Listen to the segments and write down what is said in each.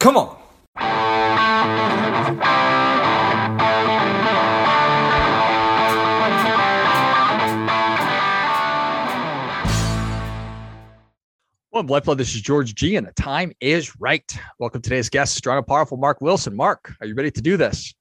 Come on. Well, Lifeblood, this is George G, and the time is right. Welcome to today's guest, strong and powerful Marc Wilson. Marc, are you ready to do this?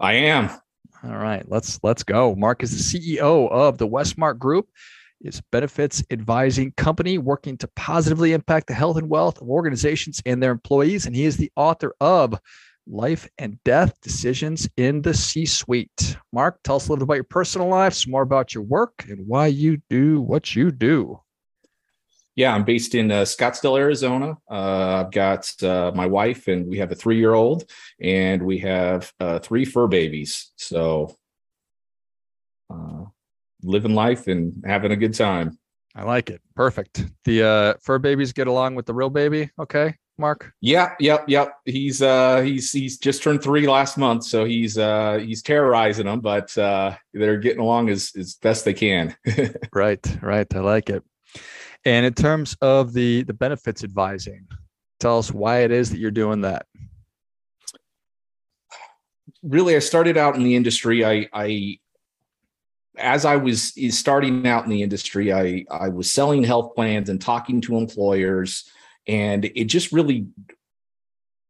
I am. All right, let's let's go. Marc is the CEO of the WestMarc Group. It's benefits advising company working to positively impact the health and wealth of organizations and their employees. And he is the author of Life and Death Decisions in the C Suite. Marc, tell us a little bit about your personal life, some more about your work, and why you do what you do. Yeah, I'm based in uh, Scottsdale, Arizona. Uh, I've got uh, my wife, and we have a three year old, and we have uh, three fur babies. So, uh, living life and having a good time. I like it. Perfect. The uh, fur babies get along with the real baby. Okay, Marc. Yeah, yep, yep. He's uh, he's he's just turned three last month, so he's uh, he's terrorizing them, but uh, they're getting along as as best they can. right, right. I like it. And in terms of the the benefits advising, tell us why it is that you're doing that. Really, I started out in the industry. I, I as I was eh, starting out in the industry, I I was selling health plans and talking to employers, and it just really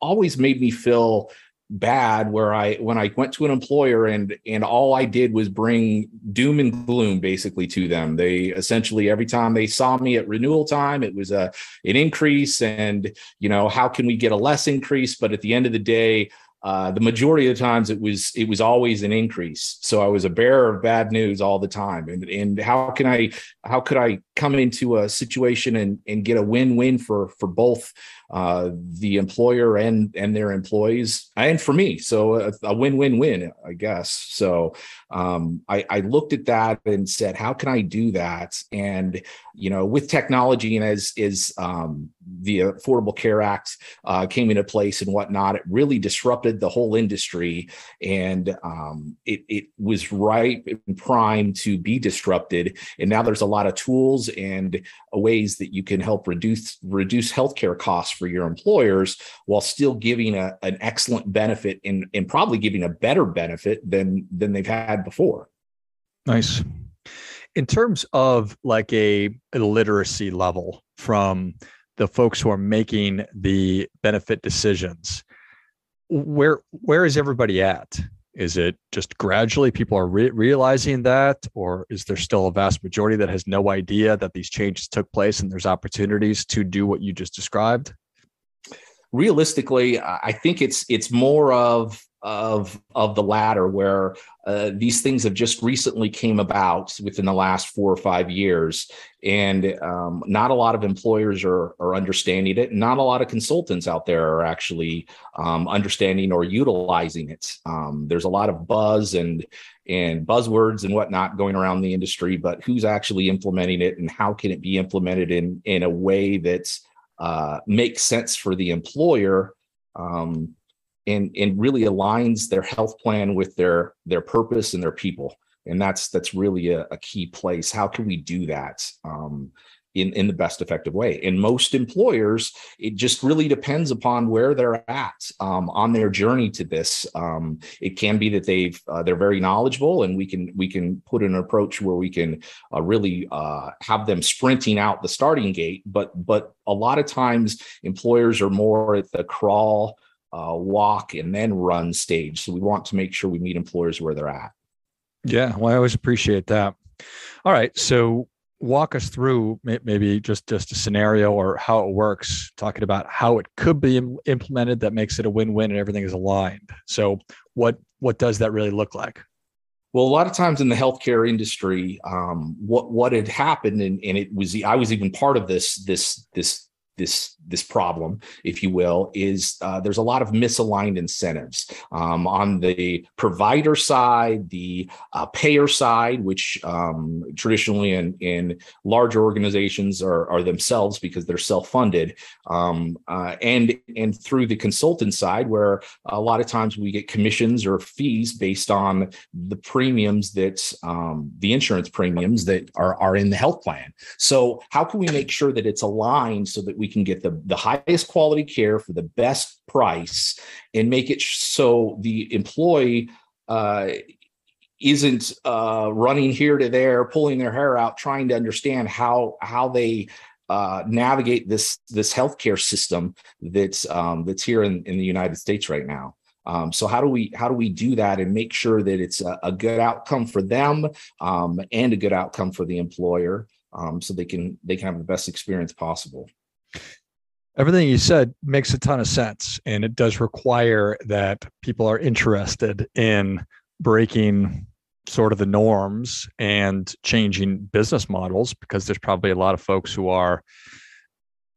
always made me feel bad where i when i went to an employer and and all i did was bring doom and gloom basically to them. They essentially every time they saw me at renewal time it was a an increase and you know how can we get a less increase? But at the end of the day uh, the majority of the times it was it was always an increase. So i was a bearer of bad news all the time. And and how can i how could i come into a situation and and get a win-win for for both uh, the employer and and their employees and for me. So a, a win-win-win i guess. So um, I, I looked at that and said how can i do that? And you know with technology and as is um, the affordable care act uh, came into place and whatnot it really disrupted the whole industry. And um, it, it was ripe and primed to be disrupted. And now there's a lot of tools and ways that you can help reduce reduce healthcare costs for your employers while still giving a, an excellent benefit and, and probably giving a better benefit than than they've had before. Nice. In terms of like a, a literacy level from the folks who are making the benefit decisions, where where is everybody at? Is it just gradually people are re- realizing that, or is there still a vast majority that has no idea that these changes took place and there's opportunities to do what you just described? Realistically, I think it's it's more of of of the latter where uh, these things have just recently came about within the last four or five years. And um, not a lot of employers are, are understanding it. Not a lot of consultants out there are actually um, understanding or utilizing it. Um, there's a lot of buzz and and buzzwords and whatnot going around the industry but who's actually implementing it and how can it be implemented in in a way that uh, makes sense for the employer? Um, and and really aligns their health plan with their their purpose and their people. And that's that's really a, a key place. How can we do that um, in in the best effective way? And most employers it just really depends upon where they're at um, on their journey to this. Um, it can be that they've uh, they're very knowledgeable and we can we can put an approach where we can uh, really uh, have them sprinting out the starting gate. But but a lot of times employers are more at the crawl uh, walk and then run stage. So we want to make sure we meet employers where they're at. Yeah, well, I always appreciate that. All right, so walk us through maybe just just a scenario or how it works talking about how it could be implemented that makes it a win-win and everything is aligned so what what does that really look like well, a lot of times in the healthcare industry, um, what what had happened, and, and it was I was even part of this this this this this problem, if you will, is uh, there's a lot of misaligned incentives um, on the provider side, the uh, payer side, which um, traditionally in, in larger organizations are, are themselves because they're self-funded, um, uh, and and through the consultant side, where a lot of times we get commissions or fees based on the premiums that um, the insurance premiums that are are in the health plan. So how can we make sure that it's aligned so that we can get the, the highest quality care for the best price and make it so the employee uh, isn't uh, running here to there, pulling their hair out, trying to understand how how they uh, navigate this this healthcare system that's um, that's here in, in the United States right now. Um, so how do we how do we do that and make sure that it's a, a good outcome for them um, and a good outcome for the employer, um, so they can they can have the best experience possible. Everything you said makes a ton of sense, and it does require that people are interested in breaking sort of the norms and changing business models because there's probably a lot of folks who are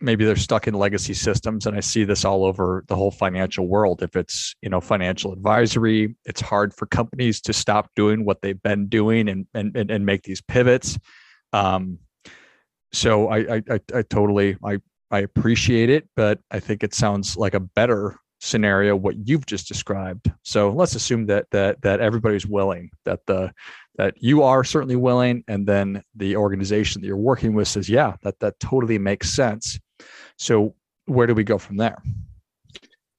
maybe they're stuck in legacy systems and i see this all over the whole financial world. If it's you know financial advisory it's hard for companies to stop doing what they've been doing and and and, make these pivots. Um, so I, I i totally i i appreciate it but i think it sounds like a better scenario what you've just described. So let's assume that that that everybody's willing that the that you are certainly willing and then the organization that you're working with says yeah that that totally makes sense. So where do we go from there?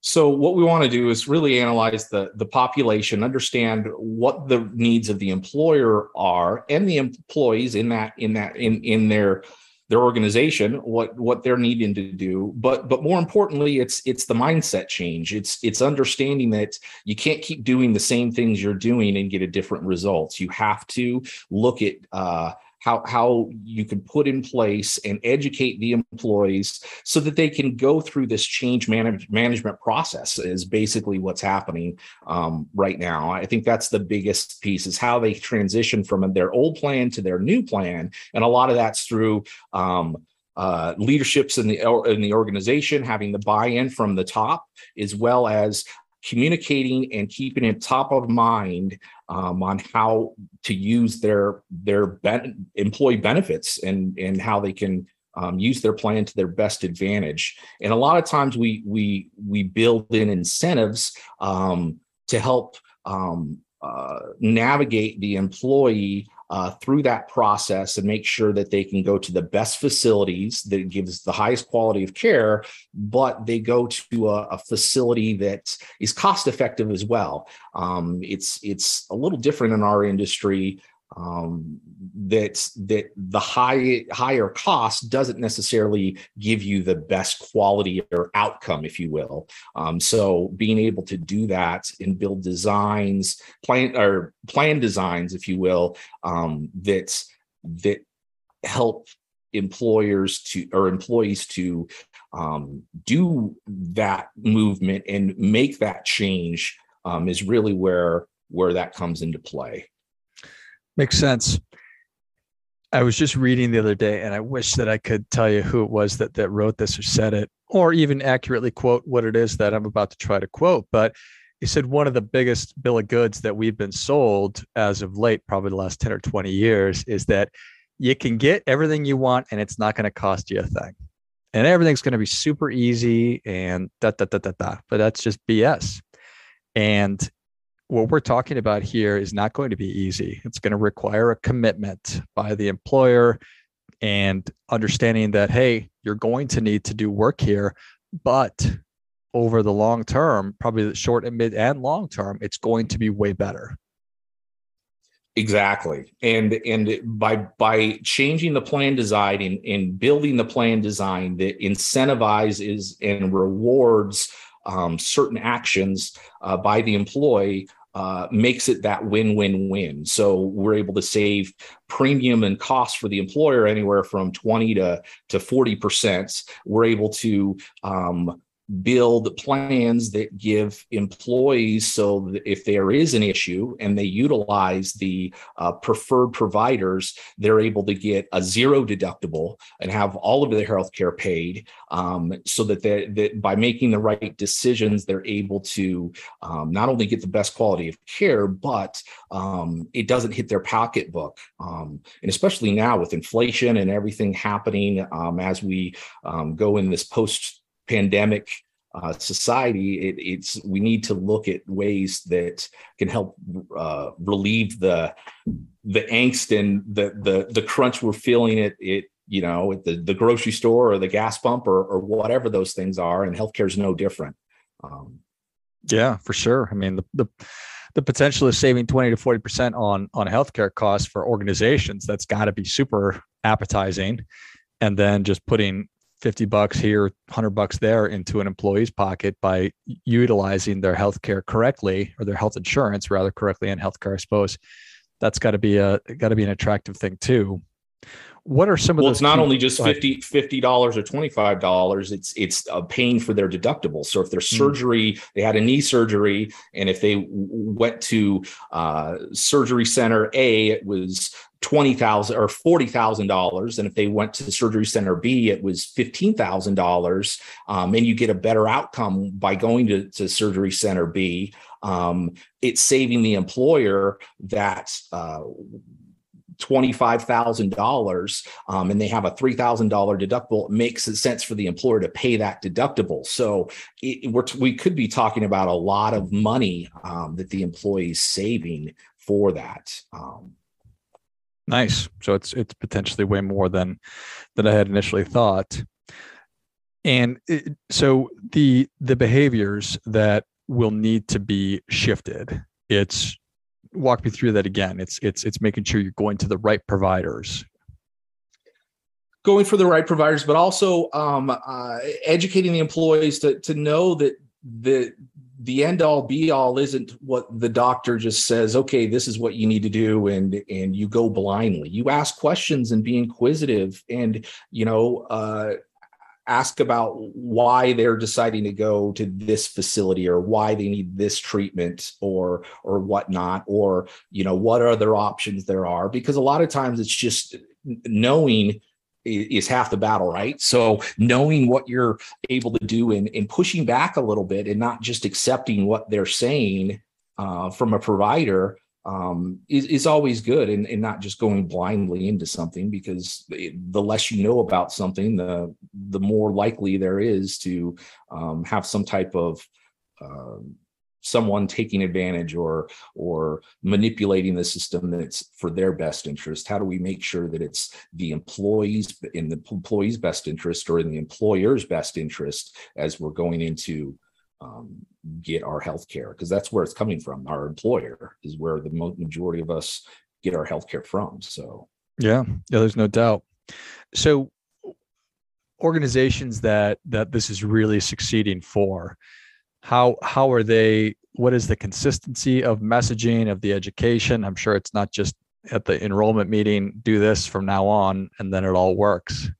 So what we want to do is really analyze the the population understand what the needs of the employer are and the employees in that in that in in their their organization what what they're needing to do. But but more importantly it's it's the mindset change. It's it's understanding that you can't keep doing the same things you're doing and get a different results. You have to look at uh how how you can put in place and educate the employees so that they can go through this change manage, management process is basically what's happening um, right now. I think that's the biggest piece is how they transition from their old plan to their new plan. And a lot of that's through um, uh, leaderships in the in the organization having the buy-in from the top as well as communicating and keeping it top of mind um, on how to use their their ben- employee benefits and and how they can um, use their plan to their best advantage. And a lot of times we we we build in incentives um, to help um, uh, navigate the employee uh, through that process and make sure that they can go to the best facilities that gives the highest quality of care, but they go to a, a facility that is cost effective as well. Um, it's it's a little different in our industry um, that that the high higher cost doesn't necessarily give you the best quality or outcome, if you will. Um, so being able to do that and build designs, plan or plan designs, if you will, um, that that help employers to or employees to um, do that movement and make that change um, is really where where that comes into play. Makes sense. I was just reading the other day, and I wish that I could tell you who it was that that wrote this or said it, or even accurately quote what it is that I'm about to try to quote. But he said one of the biggest bill of goods that we've been sold as of late, probably the last 10 or 20 years, is that you can get everything you want and it's not going to cost you a thing. And everything's going to be super easy and da da da da da. But that's just BS. And what we're talking about here is not going to be easy. It's going to require a commitment by the employer and understanding that, hey, you're going to need to do work here, but over the long term, probably the short and mid and long term, it's going to be way better. Exactly. And and by by changing the plan design and, and building the plan design that incentivizes and rewards um, certain actions uh, by the employee uh, makes it that win-win-win. So we're able to save premium and cost for the employer anywhere from 20 to to 40 percent. We're able to um, build plans that give employees so that if there is an issue and they utilize the uh, preferred providers, they're able to get a zero deductible and have all of their health care paid um, so that, that by making the right decisions, they're able to um, not only get the best quality of care, but um, it doesn't hit their pocketbook. Um, and especially now with inflation and everything happening um, as we um, go in this post pandemic uh, society, it, it's we need to look at ways that can help uh, relieve the the angst and the the the crunch we're feeling. It it you know, at the, the grocery store or the gas pump or, or whatever those things are. And healthcare is no different. Um, yeah, for sure. I mean, the, the, the potential of saving 20 to 40% on, on healthcare costs for organizations, that's got to be super appetizing. And then just putting 50 bucks here, 100 bucks there into an employee's pocket by utilizing their healthcare correctly or their health insurance rather correctly and healthcare, I suppose. That's got to be a got to be an attractive thing too what are some of well, it's not only just 50 dollars or 25 dollars it's it's paying for their deductible so if their mm. surgery they had a knee surgery and if they went to uh, surgery center a it was twenty thousand or forty thousand dollars, and if they went to the surgery center B, it was fifteen thousand um, dollars, and you get a better outcome by going to, to surgery center B. Um, it's saving the employer that uh, $25,000 um, and they have a $3,000 deductible, it makes sense for the employer to pay that deductible. So it, we could be talking about a lot of money um, that the employee is saving for that. Um, nice. So it's it's potentially way more than than I had initially thought. And it, so the the behaviors that will need to be shifted. It's walk me through that again. It's it's it's making sure you're going to the right providers. Going for the right providers, but also um, uh, educating the employees to to know that the the end all be all isn't what the doctor just says okay this is what you need to do and and you go blindly you ask questions and be inquisitive and you know uh, ask about why they're deciding to go to this facility or why they need this treatment or or whatnot or you know what other options there are because a lot of times it's just knowing is half the battle right? So knowing what you're able to do and, and pushing back a little bit and not just accepting what they're saying uh, from a provider um, is, is always good and, and not just going blindly into something because the less you know about something, the the more likely there is to um, have some type of uh, someone taking advantage or or manipulating the system that's for their best interest. How do we make sure that it's the employees in the employee's best interest or in the employer's best interest as we're going into um, get our health care because that's where it's coming from. Our employer is where the majority of us get our health care from. So, yeah, yeah, there's no doubt. So, organizations that that this is really succeeding for, how how are they? What is the consistency of messaging of the education? I'm sure it's not just at the enrollment meeting. Do this from now on, and then it all works.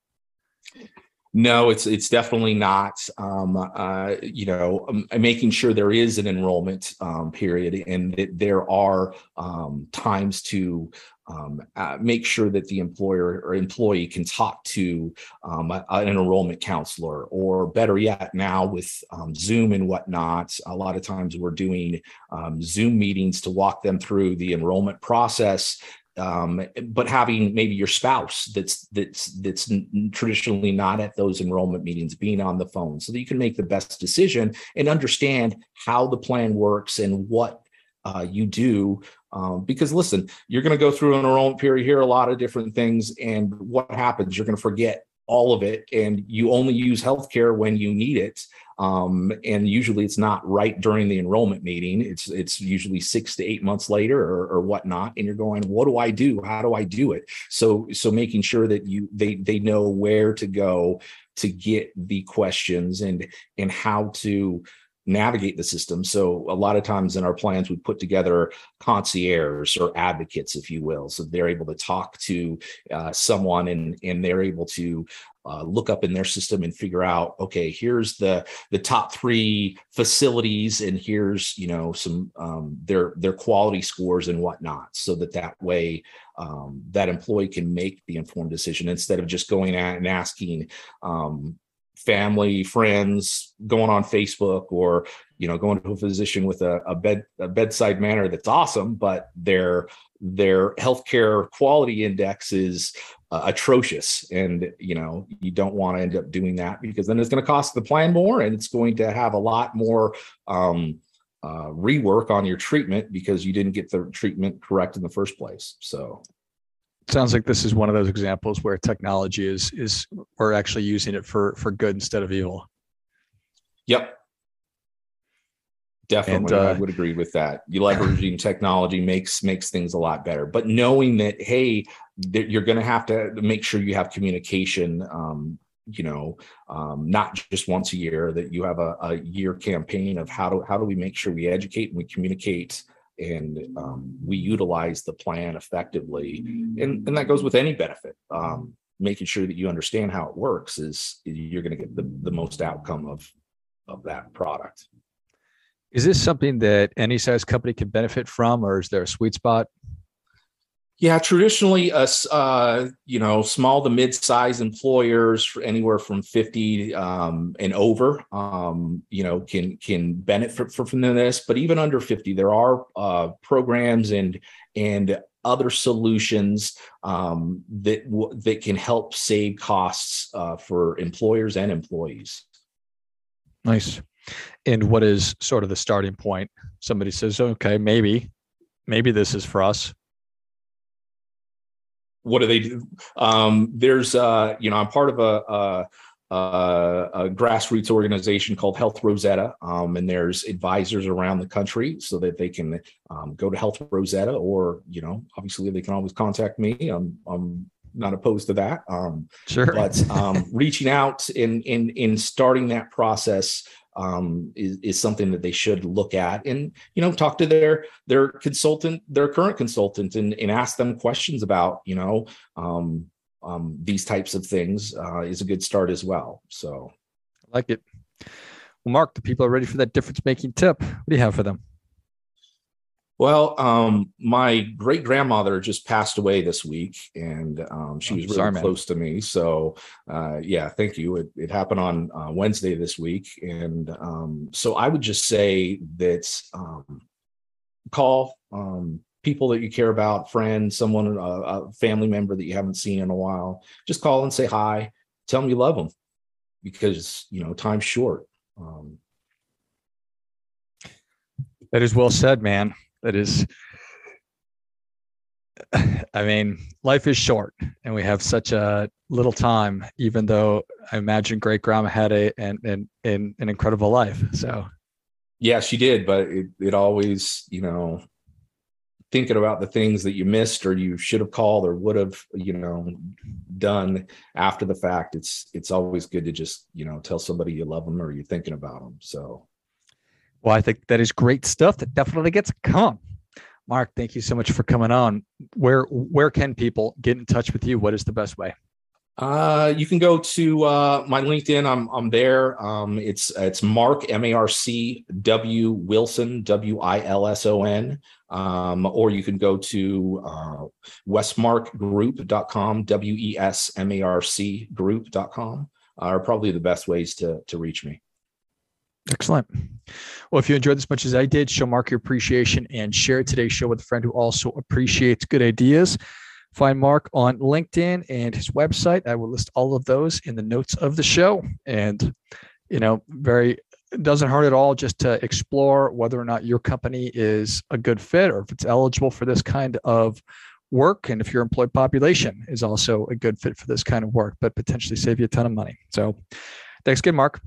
No, it's it's definitely not. Um, uh, you know, um, making sure there is an enrollment um, period and that there are um, times to um, uh, make sure that the employer or employee can talk to um, a, an enrollment counselor, or better yet, now with Zoom and whatnot, a lot of times we're doing um, Zoom meetings to walk them through the enrollment process um, but having maybe your spouse that's that's that's traditionally not at those enrollment meetings being on the phone so that you can make the best decision and understand how the plan works and what uh, you do. Um, because listen you're going to go through an enrollment period here a lot of different things and what happens? You're going to forget all of it and you only use healthcare when you need it um, and usually it's not right during the enrollment meeting. It's it's usually six to eight months later or, or whatnot. And you're going, what do I do? How do I do it? So so making sure that you they they know where to go to get the questions and and how to navigate the system. So a lot of times in our plans, we put together concierge or advocates, if you will. So they're able to talk to uh, someone and, and they're able to uh, look up in their system and figure out okay here's the the top three facilities and here's you know some um, their their quality scores and whatnot so that that way um, that employee can make the informed decision instead of just going out and asking um, family, friends, going on Facebook or you know going to a physician with a, a bed a bedside manner that's awesome, but their their healthcare quality index is uh, atrocious, and you know you don't want to end up doing that because then it's going to cost the plan more, and it's going to have a lot more. Um, uh, rework on your treatment because you didn't get the treatment correct in the first place. So, sounds like this is one of those examples where technology is is we're actually using it for for good instead of evil. Yep. Definitely, And, uh, I would agree with that. You leveraging technology makes makes things a lot better. But knowing that, hey, that you're going to have to make sure you have communication. Um, you know, um, not just once a year. That you have a, a year campaign of how do how do we make sure we educate and we communicate and um, we utilize the plan effectively. And and that goes with any benefit. Um, making sure that you understand how it works is you're going to get the the most outcome of of that product. Is this something that any size company can benefit from, or is there a sweet spot? Yeah, traditionally, us, uh, you know, small to mid-sized employers, anywhere from fifty um, and over, um, you know, can can benefit from, from this. But even under fifty, there are uh, programs and and other solutions um, that w- that can help save costs uh, for employers and employees. Nice. And what is sort of the starting point? Somebody says, okay, maybe, maybe this is for us. What do they do? Um, there's, uh, you know, I'm part of a, a, a, a grassroots organization called Health Rosetta, um, and there's advisors around the country so that they can um, go to Health Rosetta, or you know, obviously they can always contact me. I'm I'm not opposed to that. Um, Sure. but um, reaching out and in in starting that process um, is, is something that they should look at and you know talk to their their consultant their current consultant and, and ask them questions about you know um, um, these types of things uh, is a good start as well so I like it. Well, Marc, the people are ready for that difference making tip. What do you have for them? Well um, my great grandmother just passed away this week and um, she Oh, was really sorry, man. close to me. So uh, yeah thank you. It, it happened on uh, wednesday this week and um, so i would just say that um, call um, people that you care about friends someone a, a family member that you haven't seen in a while. Just call and say hi. Tell them you love them because you know time's short. Um, That is well said, man. That is, I mean, life is short and we have such a little time, even though I imagine great grandma had a, an, an, an, an incredible life. So, yeah she did but it, it always you know thinking about the things that you missed or you should have called or would have you know done after the fact it's it's always good to just you know tell somebody you love them or you're thinking about them so well, I think that is great stuff. That definitely gets come. Marc, thank you so much for coming on. Where where can people get in touch with you? What is the best way? uh you can go to uh my linkedin i'm i'm there um it's it's marc m-a-r-c w wilson w-i-l-s-o-n um or you can go to uh westmarcgroup.com w-e-s-m-a-r-c group.com are probably the best ways to to reach me Excellent. Well, if you enjoyed this much as I did, show Marc your appreciation and share today's show with a friend who also appreciates good ideas. Find Marc on LinkedIn and his website. I will list all of those in the notes of the show. And, you know, very doesn't hurt at all just to explore whether or not your company is a good fit or if it's eligible for this kind of work and if your employed population is also a good fit for this kind of work, but potentially save you a ton of money. So thanks again, Marc.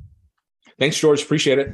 thanks george appreciate it